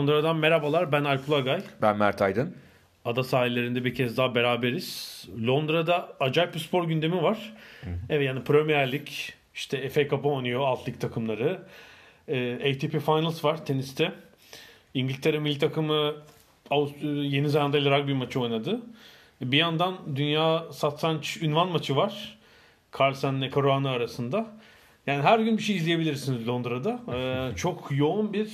Londra'dan merhabalar. Ben Alp Ulagay. Ben Mert Aydın. Ada sahillerinde bir kez daha beraberiz. Londra'da acayip bir spor gündemi var. Evet yani Premier Lig, işte FA Cup'ı oynuyor alt lig takımları. Ee, ATP Finals var teniste. İngiltere milli takımı Yeni Zelanda ile rugby maçı oynadı. Bir yandan dünya satranç ünvan maçı var. Carlsen ile Caruana arasında. Yani her gün bir şey izleyebilirsiniz Londra'da. Ee, çok yoğun bir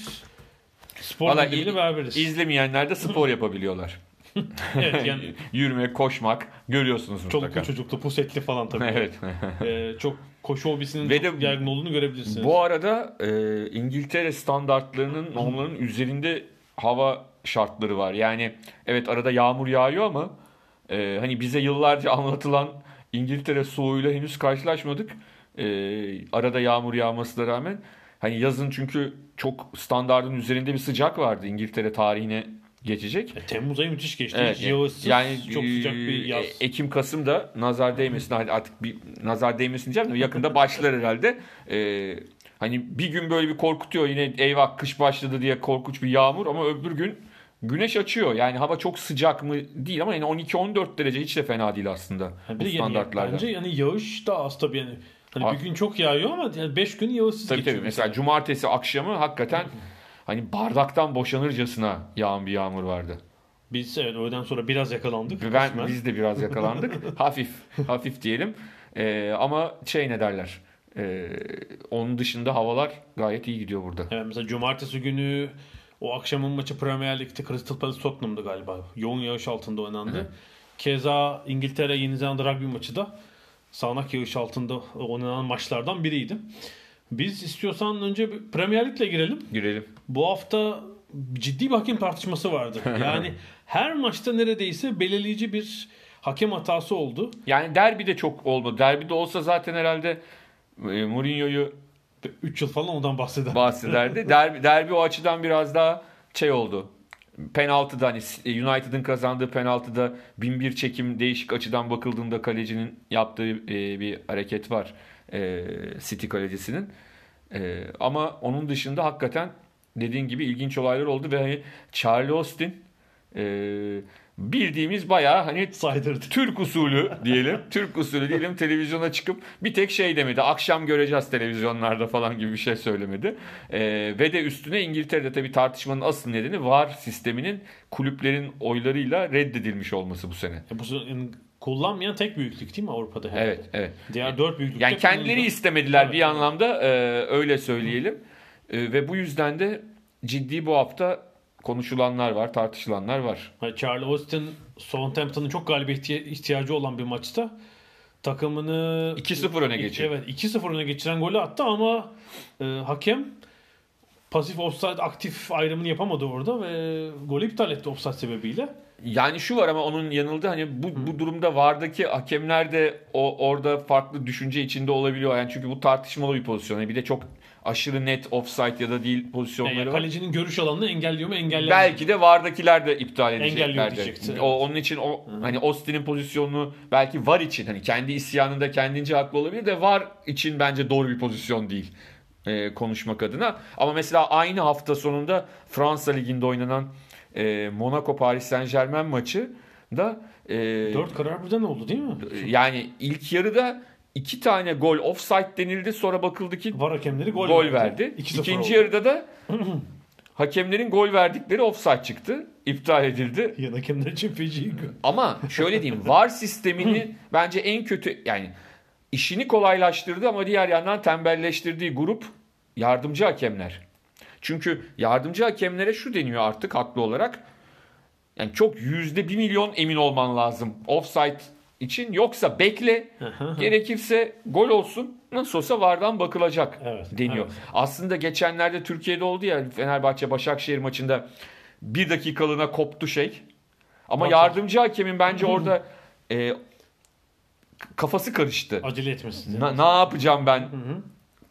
spor Valla beraberiz. izlemeyenler de spor yapabiliyorlar. evet yani Yürümek, koşmak görüyorsunuz Çoluklu mutlaka. çocuklu pusetli falan tabii. evet. Ee, çok koşu hobisinin Ve çok de yaygın olduğunu görebilirsiniz. Bu arada e, İngiltere standartlarının normlarının üzerinde hava şartları var. Yani evet arada yağmur yağıyor ama e, hani bize yıllarca anlatılan İngiltere soğuğuyla henüz karşılaşmadık. E, arada yağmur yağmasına rağmen hani yazın çünkü çok standardın üzerinde bir sıcak vardı İngiltere tarihine geçecek. E, Temmuz ayı müthiş geçti. Evet, Hiç yağışsız, çok sıcak bir e, yaz. Ekim Kasım'da nazar değmesin artık bir nazar değmesin diyeceğim de yakında başlar herhalde. E, hani bir gün böyle bir korkutuyor yine eyvah kış başladı diye korkunç bir yağmur ama öbür gün güneş açıyor. Yani hava çok sıcak mı değil ama yani 12-14 derece hiç de fena değil aslında Yani bu de yani, bence yani yağış da az tabii yani. Hani Ha- bir gün çok yağıyor ama yani 5 gün yağışsız Tabii geçiyor. tabii mesela cumartesi akşamı hakikaten hani bardaktan boşanırcasına yağan bir yağmur vardı. Biz evet öğleden sonra biraz yakalandık. Ben kısmen. biz de biraz yakalandık. hafif, hafif diyelim. Ee, ama şey ne derler? Ee, onun dışında havalar gayet iyi gidiyor burada. Evet, mesela cumartesi günü o akşamın maçı Premier Lig'de Crystal Palace Tottenham'dı galiba. Yoğun yağış altında oynandı. Keza İngiltere Yeni Zelanda rugby maçı da sağanak yağış altında oynanan maçlardan biriydi. Biz istiyorsan önce Premier Lig'le girelim. Girelim. Bu hafta ciddi bir hakem tartışması vardı. Yani her maçta neredeyse belirleyici bir hakem hatası oldu. Yani derbi de çok olmadı. Derbi de olsa zaten herhalde e, Mourinho'yu 3 yıl falan ondan bahseder. bahsederdi. derbi, derbi o açıdan biraz daha şey oldu. Penaltıda hani United'ın kazandığı penaltıda bin bir çekim değişik açıdan bakıldığında kalecinin yaptığı e, bir hareket var. E, City kalecisinin. E, ama onun dışında hakikaten dediğin gibi ilginç olaylar oldu ve hani Charlie Austin e, bildiğimiz bayağı hani Saydırdı. Türk usulü diyelim. Türk usulü diyelim televizyona çıkıp bir tek şey demedi. Akşam göreceğiz televizyonlarda falan gibi bir şey söylemedi. Ee, ve de üstüne İngiltere'de tabii tartışmanın asıl nedeni VAR sisteminin kulüplerin oylarıyla reddedilmiş olması bu sene. E bu sene kullanmayan tek büyüklük değil mi Avrupa'da? herhalde? Evet, evet. Diğer dört büyüklükte Yani kendileri kullanılıyor. istemediler Evet. bir anlamda e, öyle söyleyelim. E, ve bu yüzden de ciddi bu hafta konuşulanlar var, tartışılanlar var. Charlie Austin Southampton'ın çok galibiyete ihtiyacı olan bir maçta takımını 2-0 öne geçirdi. Evet 2-0 öne geçiren golü attı ama e, hakem pasif offside aktif ayrımını yapamadı orada ve golü iptal etti offside sebebiyle. Yani şu var ama onun yanıldı hani bu bu durumda vardaki hakemler de o orada farklı düşünce içinde olabiliyor. Yani çünkü bu tartışmalı bir pozisyon. Yani bir de çok aşırı net offside ya da değil pozisyonları Yani var. kalecinin görüş alanını engelliyor mu engellemiyor. Belki de vardakiler de iptal edeceklerdi. O onun için o hani Austin'in pozisyonunu belki var için hani kendi isyanında kendince haklı olabilir de var için bence doğru bir pozisyon değil. e, konuşmak adına. Ama mesela aynı hafta sonunda Fransa liginde oynanan e, Monaco Paris Saint Germain maçı da e, 4 karar birden oldu değil mi? yani ilk yarıda iki tane gol offside denildi. Sonra bakıldı ki Var hakemleri gol, gol, verdi. 2-0 İkinci oldu. yarıda da hakemlerin gol verdikleri offside çıktı. İptal edildi. Yan hakemler için feci. Ama şöyle diyeyim VAR sistemini bence en kötü yani işini kolaylaştırdı ama diğer yandan tembelleştirdiği grup yardımcı hakemler. Çünkü yardımcı hakemlere şu deniyor artık haklı olarak. Yani çok yüzde bir milyon emin olman lazım offside için. Yoksa bekle. gerekirse gol olsun. Nasıl olsa vardan bakılacak Evet, deniyor. evet. Aslında geçenlerde Türkiye'de oldu ya Fenerbahçe Başakşehir maçında bir dakikalığına koptu şey. Ama Bak- yardımcı hakemin bence orada e, kafası karıştı. Acele etmesin. Na- ne yapacağım ben?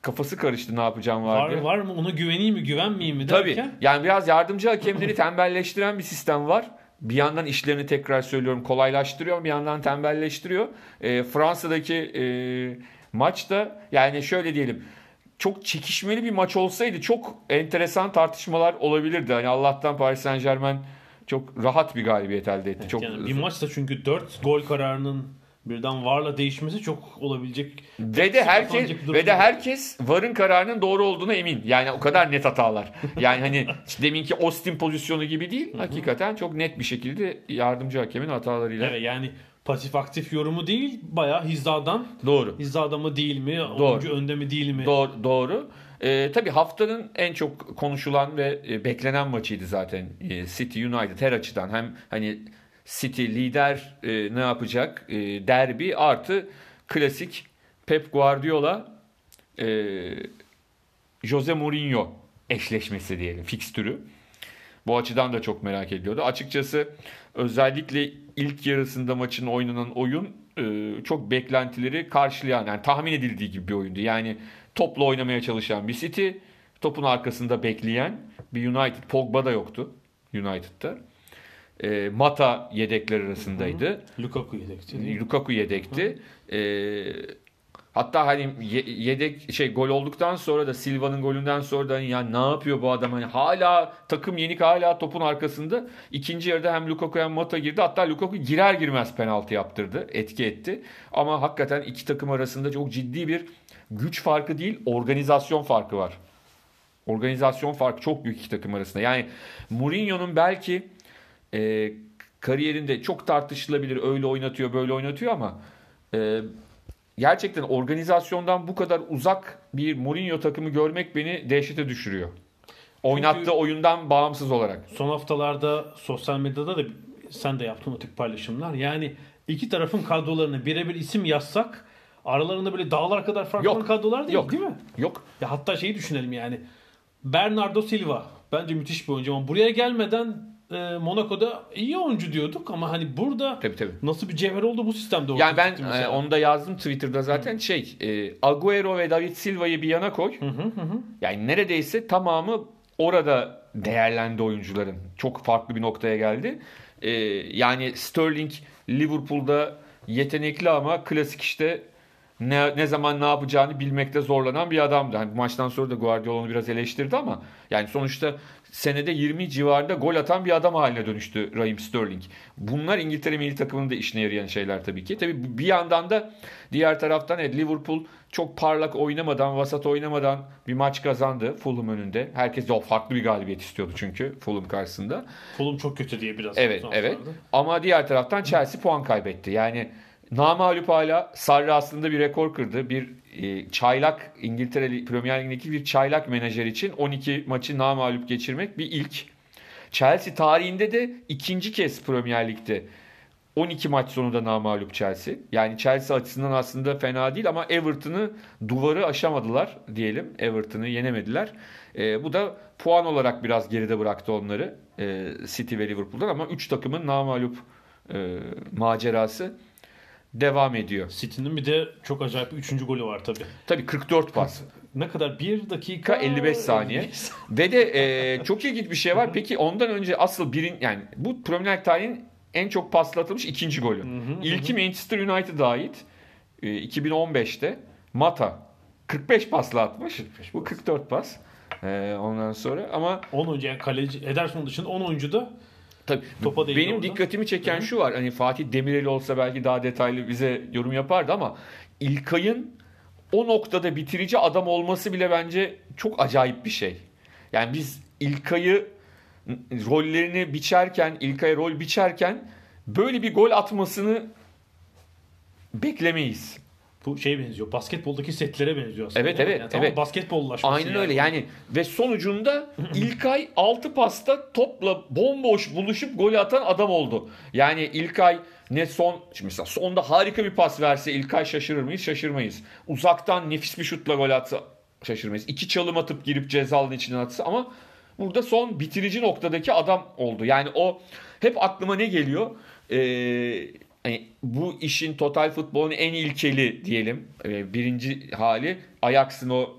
Kafası karıştı ne yapacağım Var, vardı. var mı ona güveneyim mi güvenmeyeyim mi Tabii. derken. Yani biraz yardımcı hakemleri tembelleştiren bir sistem var. Bir yandan işlerini tekrar söylüyorum kolaylaştırıyor, bir yandan tembelleştiriyor. E, Fransa'daki e, maçta yani şöyle diyelim çok çekişmeli bir maç olsaydı çok enteresan tartışmalar olabilirdi. Hani Allah'tan Paris Saint Germain çok rahat bir galibiyet elde etti. çok Yani bir maçta çünkü 4 gol kararının birden varla değişmesi çok olabilecek. Ve de herkes ve de herkes varın kararının doğru olduğuna emin. Yani o kadar net hatalar. Yani hani deminki Austin pozisyonu gibi değil. Hakikaten çok net bir şekilde yardımcı hakemin hatalarıyla. Evet yani pasif aktif yorumu değil bayağı hizadan Doğru. hizada mı değil mi oyuncu önde mi değil mi Doğru. doğru. Ee, tabii haftanın en çok konuşulan ve e, beklenen maçıydı zaten e, City United her açıdan. Hem hani City lider e, ne yapacak? E, derbi artı klasik Pep Guardiola e, Jose Mourinho eşleşmesi diyelim fikstürü. Bu açıdan da çok merak ediyordu. Açıkçası özellikle ilk yarısında maçın oynanan oyun e, çok beklentileri karşılayan yani tahmin edildiği gibi bir oyundu. Yani topla oynamaya çalışan bir City, topun arkasında bekleyen bir United. Pogba da yoktu United'da. E, Mata yedekler arasındaydı. Lukaku yedekti değil mi? Lukaku yedekti. Ee, hatta hani ye- yedek şey gol olduktan sonra da Silva'nın golünden sonra da ya ne yapıyor bu adam hani hala takım yenik hala topun arkasında. İkinci yarıda hem Lukaku hem Mata girdi. Hatta Lukaku girer girmez penaltı yaptırdı. Etki etti. Ama hakikaten iki takım arasında çok ciddi bir güç farkı değil, organizasyon farkı var. Organizasyon farkı çok büyük iki takım arasında. Yani Mourinho'nun belki e, kariyerinde çok tartışılabilir öyle oynatıyor böyle oynatıyor ama e, gerçekten organizasyondan bu kadar uzak bir Mourinho takımı görmek beni dehşete düşürüyor. Oynattığı oyundan bağımsız olarak. Son haftalarda sosyal medyada da sen de yaptın o tip paylaşımlar. Yani iki tarafın kadrolarını birebir isim yazsak aralarında böyle dağlar kadar farklı Yok. kadrolar değil, Yok. değil mi? Yok. Ya hatta şeyi düşünelim yani. Bernardo Silva bence müthiş bir oyuncu ama buraya gelmeden e, Monaco'da iyi oyuncu diyorduk ama hani burada Tabii tabii. nasıl bir cevher oldu bu sistemde ortaya Yani ben e, onu da yazdım Twitter'da zaten şey e, Agüero ve David Silva'yı bir yana koy. Yani neredeyse tamamı orada değerlendi oyuncuların. Çok farklı bir noktaya geldi. E, yani Sterling Liverpool'da yetenekli ama klasik işte ne, ne zaman ne yapacağını bilmekte zorlanan bir adamdı. Hani bu maçtan sonra da Guardiola onu biraz eleştirdi ama yani sonuçta senede 20 civarında gol atan bir adam haline dönüştü Raheem Sterling. Bunlar İngiltere milli takımının da işine yarayan şeyler tabii ki. Tabii bir yandan da diğer taraftan evet, Liverpool çok parlak oynamadan, vasat oynamadan bir maç kazandı Fulham önünde. Herkes o farklı bir galibiyet istiyordu çünkü Fulham karşısında. Fulham çok kötü diye biraz. Evet, evet. haftalarda. Ama diğer taraftan Chelsea puan kaybetti. Yani namalup hala Sarri aslında bir rekor kırdı. Bir e, çaylak İngiltere Premier Lig'deki bir çaylak menajer için 12 maçı namalup geçirmek bir ilk. Chelsea tarihinde de ikinci kez Premier Lig'de 12 maç sonunda namalup Chelsea. Yani Chelsea açısından aslında fena değil ama Everton'ı duvarı aşamadılar diyelim. Everton'ı yenemediler. E, bu da puan olarak biraz geride bıraktı onları e, City ve Liverpool'dan ama 3 takımın namalup e, macerası devam ediyor. City'nin bir de çok acayip bir üçüncü golü var tabii. Tabii 44 pas. Ne kadar? 1 dakika 55 saniye. Ve de e, çok ilginç bir şey var. Peki ondan önce asıl birin yani bu Premier Lig tarihinin en çok pasla atılmış ikinci golü. İlki Manchester United'a ait. E, 2015'te Mata 45 pasla atmış. 45 bu 44 pas. E, ondan sonra ama 10 oyuncu yani kaleci Ederson dışında 10 oyuncu da Tabii Topa benim orada. dikkatimi çeken şu var. Hani Fatih Demirel olsa belki daha detaylı bize yorum yapardı ama İlkay'ın o noktada bitirici adam olması bile bence çok acayip bir şey. Yani biz İlkay'ı rollerini biçerken, İlkay'a rol biçerken böyle bir gol atmasını beklemeyiz. Bu şeye benziyor. Basketboldaki setlere benziyor aslında. Evet, evet, Yani tamam, evet. Basketbollaşması. Aynen öyle yani ve sonucunda İlkay 6 pasta topla bomboş buluşup golü atan adam oldu. Yani İlkay ne son şimdi mesela sonda harika bir pas verse İlkay şaşırır mıyız? Şaşırmayız. Uzaktan nefis bir şutla gol atsa şaşırmayız. İki çalım atıp girip cezalının içine atsa ama burada son bitirici noktadaki adam oldu. Yani o hep aklıma ne geliyor? Ee, hani bu işin total futbolun en ilkeli diyelim e, birinci hali Ajax'ın o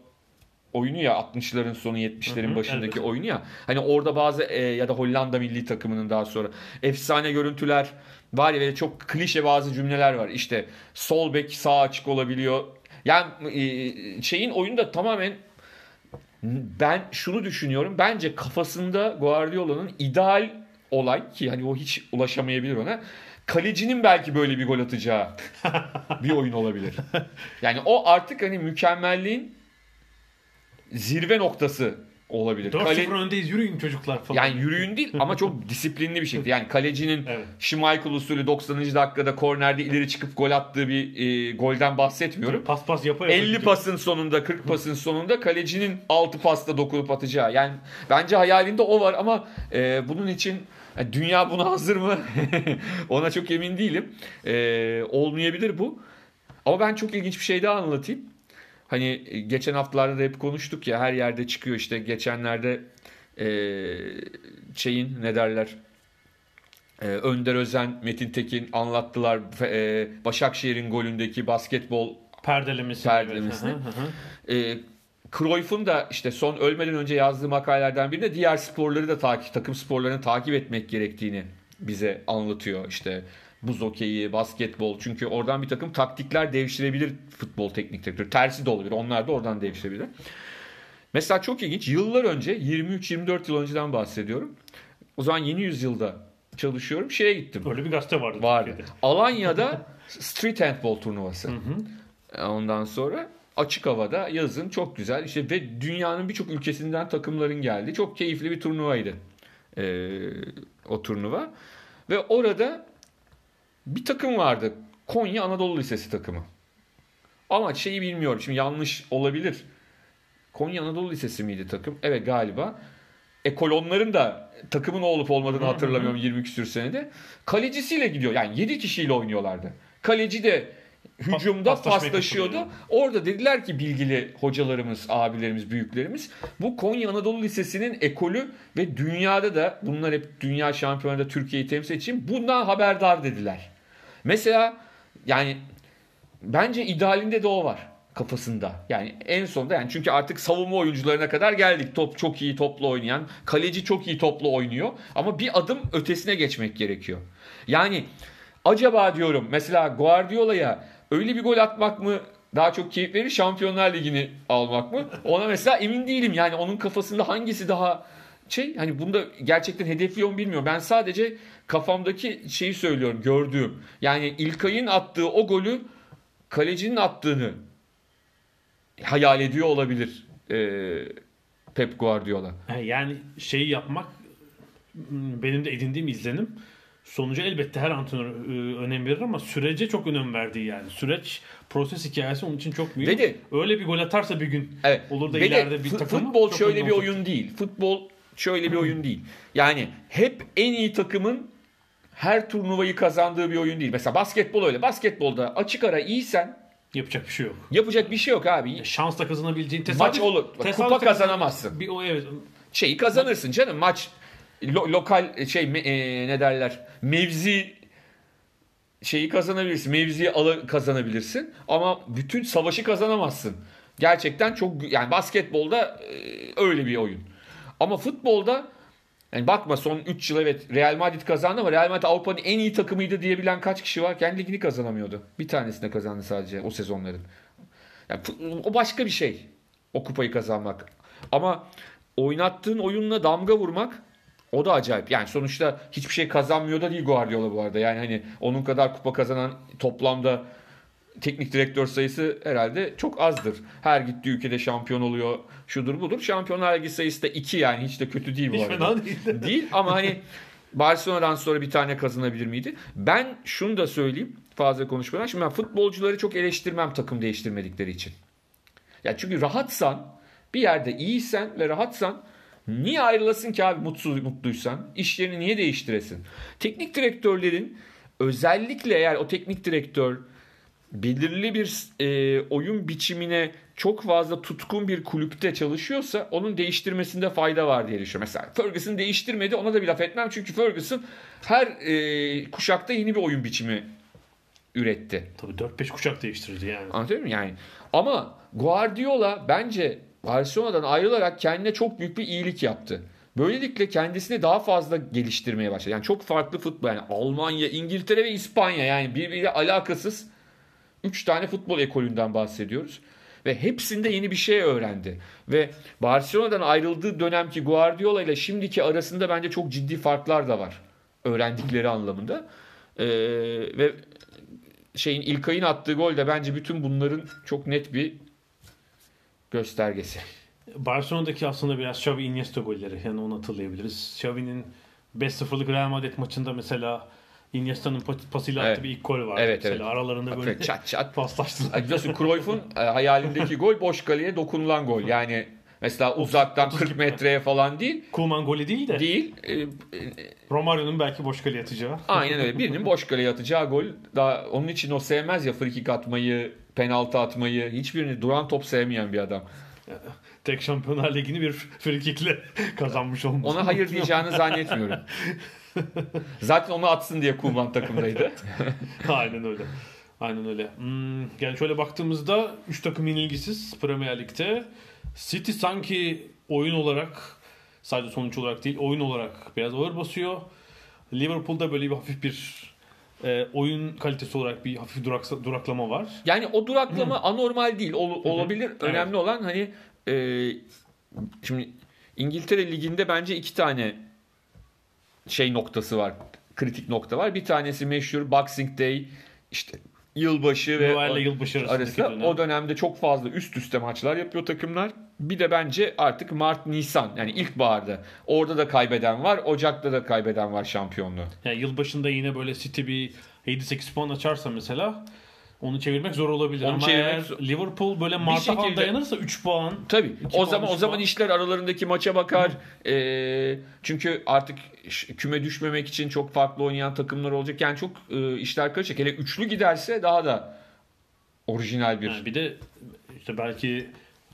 oyunu ya 60'ların sonu 70'lerin Hı hı, başındaki elbette. oyunu ya. Hani orada bazı e, ya da Hollanda milli takımının daha sonra efsane görüntüler var ya ve çok klişe bazı cümleler var. İşte sol bek sağ açık olabiliyor. Yani e, şeyin oyunda tamamen ben şunu düşünüyorum. Bence kafasında Guardiola'nın ideal olay ki hani o hiç ulaşamayabilir ona. Kalecinin belki böyle bir gol atacağı bir oyun olabilir. Yani o artık hani mükemmelliğin zirve noktası olabilir. 4-0 Kale- öndeyiz yürüyün çocuklar falan. yani yürüyün değil ama çok disiplinli bir şekilde. Yani kalecinin Evet. Schmeichel usulü 90. dakikada kornerde ileri çıkıp gol attığı bir e, golden bahsetmiyorum. pas pas yapa yapa 50 gidiyor. pasın sonunda 40 pasın sonunda kalecinin 6 pasta dokunup atacağı. Yani bence hayalinde o var ama e, bunun için yani dünya buna hazır mı? Ona çok emin değilim. E, olmayabilir bu. Ama ben çok ilginç bir şey daha anlatayım. Hani e, geçen haftalarda da hep konuştuk ya her yerde çıkıyor işte geçenlerde e, şeyin ne derler e, Önder Özen, Metin Tekin anlattılar e, Başakşehir'in golündeki basketbol Perdelemesi. Perdelemesini. Hı hı, hı hı. e, Cruyff'un da işte son ölmeden önce yazdığı makalelerden birinde diğer sporları da takip, takım sporlarını takip etmek gerektiğini bize anlatıyor. İşte buz hokeyi, basketbol. Çünkü oradan bir takım taktikler devşirebilir futbol teknik direktörü. Tersi de olabilir. Onlar da oradan devşirebilir. Mesela çok ilginç. Yıllar önce 23-24 yıl önceden bahsediyorum. O zaman yeni yüzyılda çalışıyorum. Şeye gittim. Öyle bir gazete vardı. Vardı. Türkiye'de. Alanya'da street handball turnuvası. Ondan sonra açık havada yazın çok güzel işte ve dünyanın birçok ülkesinden takımların geldi. Çok keyifli bir turnuvaydı. Ee, o turnuva. Ve orada bir takım vardı. Konya Anadolu Lisesi takımı. Ama şeyi bilmiyorum. Şimdi yanlış olabilir. Konya Anadolu Lisesi miydi takım? Evet galiba. E kolonların da takımın olup olmadığını hatırlamıyorum 20 küsür senede. Kalecisiyle gidiyor. Yani 7 kişiyle oynuyorlardı. Kaleci de hücumda paslaşıyordu. Orada dediler ki bilgili hocalarımız, abilerimiz, büyüklerimiz bu Konya Anadolu Lisesi'nin ekolü ve dünyada da bunlar hep dünya şampiyonada Türkiye'yi temsil için bundan haberdar dediler. Mesela yani bence idealinde de o var kafasında. Yani en sonunda yani çünkü artık savunma oyuncularına kadar geldik. Top çok iyi toplu oynayan, kaleci çok iyi toplu oynuyor ama bir adım ötesine geçmek gerekiyor. Yani acaba diyorum mesela Guardiola'ya öyle bir gol atmak mı daha çok keyif verir Şampiyonlar Ligi'ni almak mı? Ona mesela emin değilim. Yani onun kafasında hangisi daha şey hani bunda gerçekten hedefliyor mu bilmiyorum. Ben sadece kafamdaki şeyi söylüyorum gördüğüm. Yani İlkay'ın attığı o golü kalecinin attığını hayal ediyor olabilir ee, Pep Guardiola. Yani şeyi yapmak benim de edindiğim izlenim. Sonucu elbette her antrenör e, önem verir ama sürece çok önem verdiği yani. Süreç, proses hikayesi onun için çok büyük. Ve de- Öyle bir gol atarsa bir gün Evet. olur da ileride bir takım futbol şöyle bir oyun değil. Futbol şöyle bir oyun değil. Yani hep en iyi takımın her turnuvayı kazandığı bir oyun değil. Mesela basketbol öyle. Basketbolda açık ara iyisen Yapacak bir şey yok. yapacak bir şey yok abi. Şansla kazanabileceğin tesadüf. Maç olur. Kupa tesadüf- kazanamazsın. Bir o evet. Şeyi kazanırsın canım. Maç lo- lokal şey me- e, ne derler? Mevzi şeyi kazanabilirsin. Mevziyi ala kazanabilirsin ama bütün savaşı kazanamazsın. Gerçekten çok yani basketbolda e, öyle bir oyun. Ama futbolda yani bakma son 3 yıl evet Real Madrid kazandı ama Real Madrid Avrupa'nın en iyi takımıydı diyebilen kaç kişi var? Kendi ligini kazanamıyordu. Bir tanesine kazandı sadece o sezonların. Yani o başka bir şey. O kupayı kazanmak. Ama oynattığın oyunla damga vurmak o da acayip. Yani sonuçta hiçbir şey kazanmıyor da değil Guardiola bu arada. Yani hani onun kadar kupa kazanan toplamda teknik direktör sayısı herhalde çok azdır. Her gittiği ülkede şampiyon oluyor. Şudur budur. Şampiyonlar Ligi sayısı da 2 yani hiç de kötü değil bu Hiç arada. değil. değil ama hani Barcelona'dan sonra bir tane kazanabilir miydi? Ben şunu da söyleyeyim. fazla konuşmadan. Şimdi ben futbolcuları çok eleştirmem takım değiştirmedikleri için. Ya çünkü rahatsan, bir yerde iyiysen ve rahatsan niye ayrılasın ki abi mutsuz mutluysan? İş yerini niye değiştiresin? Teknik direktörlerin özellikle eğer o teknik direktör belirli bir e, oyun biçimine çok fazla tutkun bir kulüpte çalışıyorsa onun değiştirmesinde fayda var diye düşünüyorum. Mesela Ferguson değiştirmedi ona da bir laf etmem çünkü Ferguson her e, kuşakta yeni bir oyun biçimi üretti. Tabii 4-5 kuşak değiştirdi yani. Anlatıyor muyum? Yani ama Guardiola bence Barcelona'dan ayrılarak kendine çok büyük bir iyilik yaptı. Böylelikle kendisini daha fazla geliştirmeye başladı. Yani çok farklı futbol yani Almanya, İngiltere ve İspanya yani birbiriyle alakasız 3 tane futbol ekolünden bahsediyoruz. Ve hepsinde yeni bir şey öğrendi. Ve Barcelona'dan ayrıldığı dönemki Guardiola ile şimdiki arasında bence çok ciddi farklar da var. Öğrendikleri anlamında. Ee, ve şeyin İlkay'ın attığı gol de bence bütün bunların çok net bir göstergesi. Barcelona'daki aslında biraz Xavi Iniesta golleri. Yani onu hatırlayabiliriz. Xavi'nin 5-0'lık Real Madrid maçında mesela Iniesta'nın pasıyla attığı Evet. bir ilk gol var. Evet, mesela evet. aralarında böyle Çat çat. paslaştılar. Biliyorsun Cruyff'un e, hayalindeki gol boş kaleye dokunulan gol. Yani mesela uzaktan 40 metreye falan değil. Koeman golü değil de Değil. E, Romario'nun belki boş kaleye atacağı. Aynen öyle. Birinin boş kaleye atacağı gol. Daha onun için o sevmez ya frikik atmayı, penaltı atmayı. Hiçbirini duran top sevmeyen bir adam. Tek Şampiyonlar Ligi'ni bir frikikle kazanmış olmuş. Ona hayır diyeceğini zannetmiyorum. Zaten onu atsın diye Kuman takımdaydı. Aynen öyle. Aynen öyle. Hmm, yani şöyle baktığımızda 3 takım yenilgisiz Premier Lig'de. City sanki oyun olarak sadece sonuç olarak değil oyun olarak biraz ağır basıyor. Liverpool'da böyle bir hafif bir e, oyun kalitesi olarak bir hafif duraksa, duraklama var. Yani o duraklama anormal değil. Ol- olabilir. Önemli olan hani e, şimdi İngiltere Ligi'nde bence iki tane şey noktası var. Kritik nokta var. Bir tanesi meşhur Boxing Day işte yılbaşı ve yılbaşı arasında o dönemde çok fazla üst üste maçlar yapıyor takımlar. Bir de bence artık Mart Nisan yani ilkbaharda orada da kaybeden var, Ocak'ta da kaybeden var şampiyonluğu. Yani yılbaşında yine böyle City bir 7-8 puan açarsa mesela onu çevirmek zor olabilir. Onu Ama çevirmek eğer Liverpool böyle Mart'a falan şekilde- dayanırsa 3 puan Tabii. İki O puan, zaman o zaman puan. işler aralarındaki maça bakar. Ee, çünkü artık küme düşmemek için çok farklı oynayan takımlar olacak. Yani çok e, işler karışacak. Hele üçlü giderse daha da orijinal bir. Yani bir de işte belki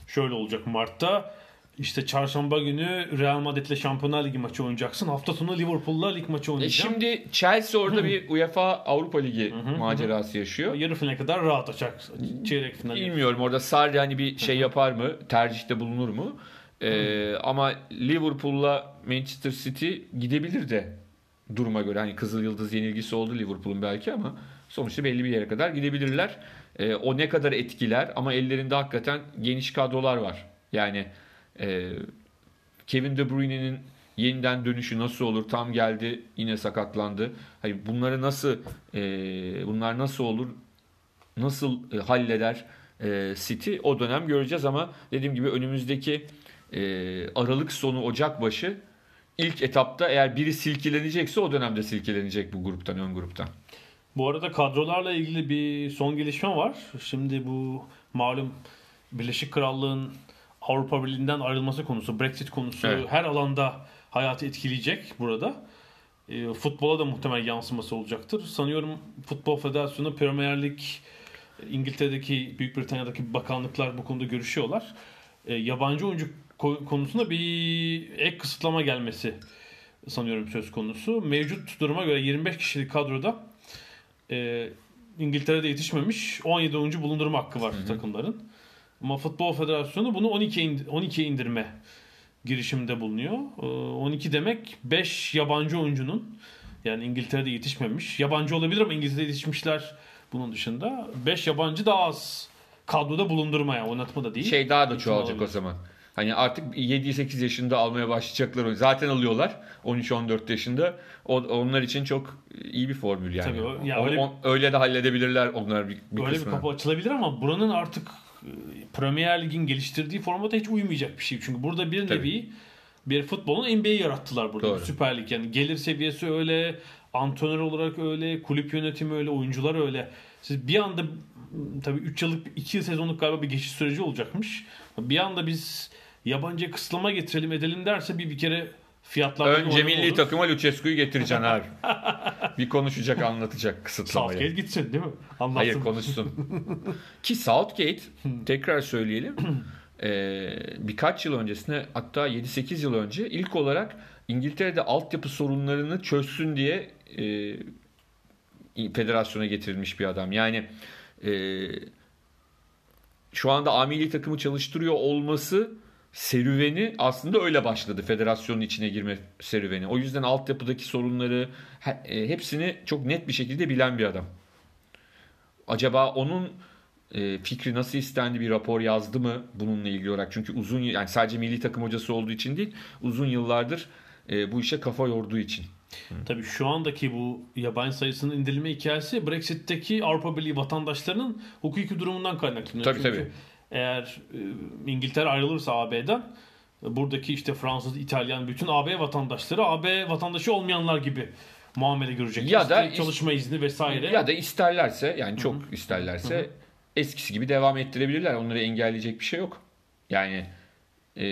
şöyle olacak Mart'ta işte çarşamba günü Real Madrid'le Şampiyonlar Ligi maçı oynayacaksın. Hafta sonu Liverpool'la lig maçı E oynayacaksın. şimdi Chelsea orada bir UEFA Avrupa Ligi macerası yaşıyor. Yarı finale kadar rahat açacak. Çeyrek final. Bilmiyorum orada Sarri hani bir şey yapar mı? Tercihte bulunur mu? Ee, ama Liverpool'la Manchester City gidebilir de duruma göre. Hani Kızıl Yıldız yenilgisi oldu Liverpool'un belki ama sonuçta belli bir yere kadar gidebilirler. Ee, o ne kadar etkiler ama ellerinde hakikaten geniş kadrolar var. Yani e, Kevin De Bruyne'nin yeniden dönüşü nasıl olur? Tam geldi yine sakatlandı. Hayır bunları nasıl e, bunlar nasıl olur? Nasıl e, halleder e, City? O dönem göreceğiz ama dediğim gibi önümüzdeki e, Aralık sonu Ocak başı ilk etapta eğer biri silkelenecekse o dönemde silkelenecek bu gruptan ön gruptan. Bu arada kadrolarla ilgili bir son gelişme var. Şimdi bu malum Birleşik Krallığın Avrupa Birliği'nden ayrılması konusu, Brexit konusu Evet. her alanda hayatı etkileyecek burada. E, futbola da muhtemel yansıması olacaktır. Sanıyorum Futbol Federasyonu, Premier Lig, İngiltere'deki, Büyük Britanya'daki bakanlıklar bu konuda görüşüyorlar. E, yabancı oyuncu ko- konusunda bir ek kısıtlama gelmesi sanıyorum söz konusu. Mevcut duruma göre 25 kişilik kadroda e, İngiltere'de yetişmemiş 17 oyuncu bulundurma hakkı var takımların. Ama Futbol Federasyonu bunu 12'ye ind- 12'ye indirme girişiminde bulunuyor. E, 12 demek 5 yabancı oyuncunun yani İngiltere'de yetişmemiş. Yabancı olabilir ama İngiltere'de yetişmişler bunun dışında. 5 yabancı daha az kadroda bulundurmaya, oynatma da değil. Şey daha da çoğalacak o zaman. Hani artık 7-8 yaşında almaya başlayacaklar. Zaten alıyorlar 13-14 yaşında. O, onlar için çok iyi bir formül yani. Tabii o- ya O- öyle- o- öyle de halledebilirler onlar bir, bir Böyle bir kısmını. kapı açılabilir ama buranın artık e, Premier Lig'in geliştirdiği formata hiç uymayacak bir şey. Çünkü burada bir Tabii. nevi bir futbolun NBA yarattılar burada. Doğru. Süper Lig yani gelir seviyesi öyle, antrenör olarak öyle, kulüp yönetimi öyle, oyuncular öyle. Siz bir anda tabii 3 yıllık 2 yıl sezonluk galiba bir geçiş süreci olacakmış. Bir anda biz yabancı kısıtlama getirelim edelim derse bir bir kere fiyatlar Önce milli takıma Lucescu'yu getireceksin abi. bir konuşacak anlatacak kısıtlamayı. Southgate gitsin değil mi? Anlatsın. Hayır konuşsun. Ki Southgate tekrar söyleyelim birkaç yıl öncesine hatta 7-8 yıl önce ilk olarak İngiltere'de altyapı sorunlarını çözsün diye e, federasyona getirilmiş bir adam. Yani e, şu anda A milli takımı çalıştırıyor olması serüveni aslında öyle başladı. Federasyonun içine girme serüveni. O yüzden altyapıdaki sorunları e, hepsini çok net bir şekilde bilen bir adam. Acaba onun e, fikri nasıl istendi bir rapor yazdı mı bununla ilgili olarak? Çünkü uzun yani sadece milli takım hocası olduğu için değil, uzun yıllardır e, bu işe kafa yorduğu için. Tabii şu andaki bu yabancı sayısının indirilme hikayesi Brexit'teki Avrupa Birliği vatandaşlarının hukuki durumundan kaynaklanıyor. Tabii, Çünkü tabii. Eğer e, İngiltere ayrılırsa AB'den e, buradaki işte Fransız, İtalyan bütün AB vatandaşları AB vatandaşı olmayanlar gibi muamele görecek. Ya da çalışma izni vesaire. Ya da isterlerse yani çok isterlerse eskisi gibi devam ettirebilirler. Onları engelleyecek bir şey yok. Yani e,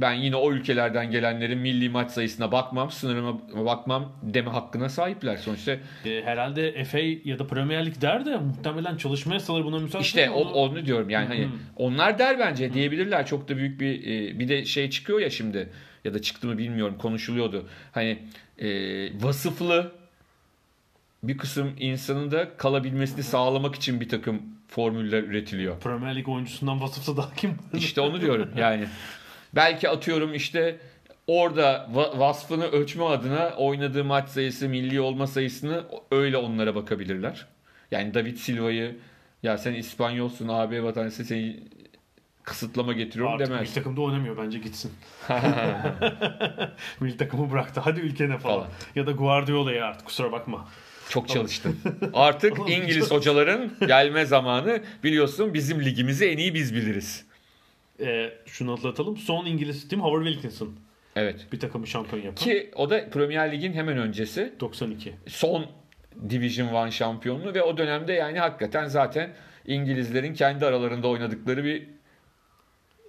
ben yine o ülkelerden gelenlerin milli maç sayısına bakmam, sınırıma bakmam deme hakkına sahipler. Sonuçta E, herhalde FA ya da Premier Lig der de muhtemelen çalışma yasaları buna müsaade İşte etmiyor. o, onu diyorum yani hani onlar der bence diyebilirler çok da büyük bir e, bir de şey çıkıyor ya şimdi ya da çıktı mı bilmiyorum konuşuluyordu. Hani e, vasıflı bir kısım insanın da kalabilmesini sağlamak için bir takım formüller üretiliyor. Premier Lig oyuncusundan vasıflı daha kim var? İşte onu diyorum yani. Belki atıyorum işte orada va- vasfını ölçme adına oynadığı maç sayısı, milli olma sayısını öyle onlara bakabilirler. Yani David Silva'yı ya sen İspanyolsun AB vatandaşı seni kısıtlama getiriyorum Artık demez. milli takımda oynamıyor bence gitsin. milli takımı bıraktı. Hadi ülkene falan. Falan. Ya da Guardiola'ya artık kusura bakma. Çok çalıştın. Artık İngiliz hocaların gelme zamanı biliyorsun bizim ligimizi en iyi biz biliriz. Ee, şunu atlatalım. Son İngiliz tim Howard Wilkinson. Evet. Bir takımı şampiyon yapan. Ki o da Premier Lig'in hemen öncesi. 92. son Division 1 şampiyonluğu ve o dönemde yani hakikaten zaten İngilizlerin kendi aralarında oynadıkları bir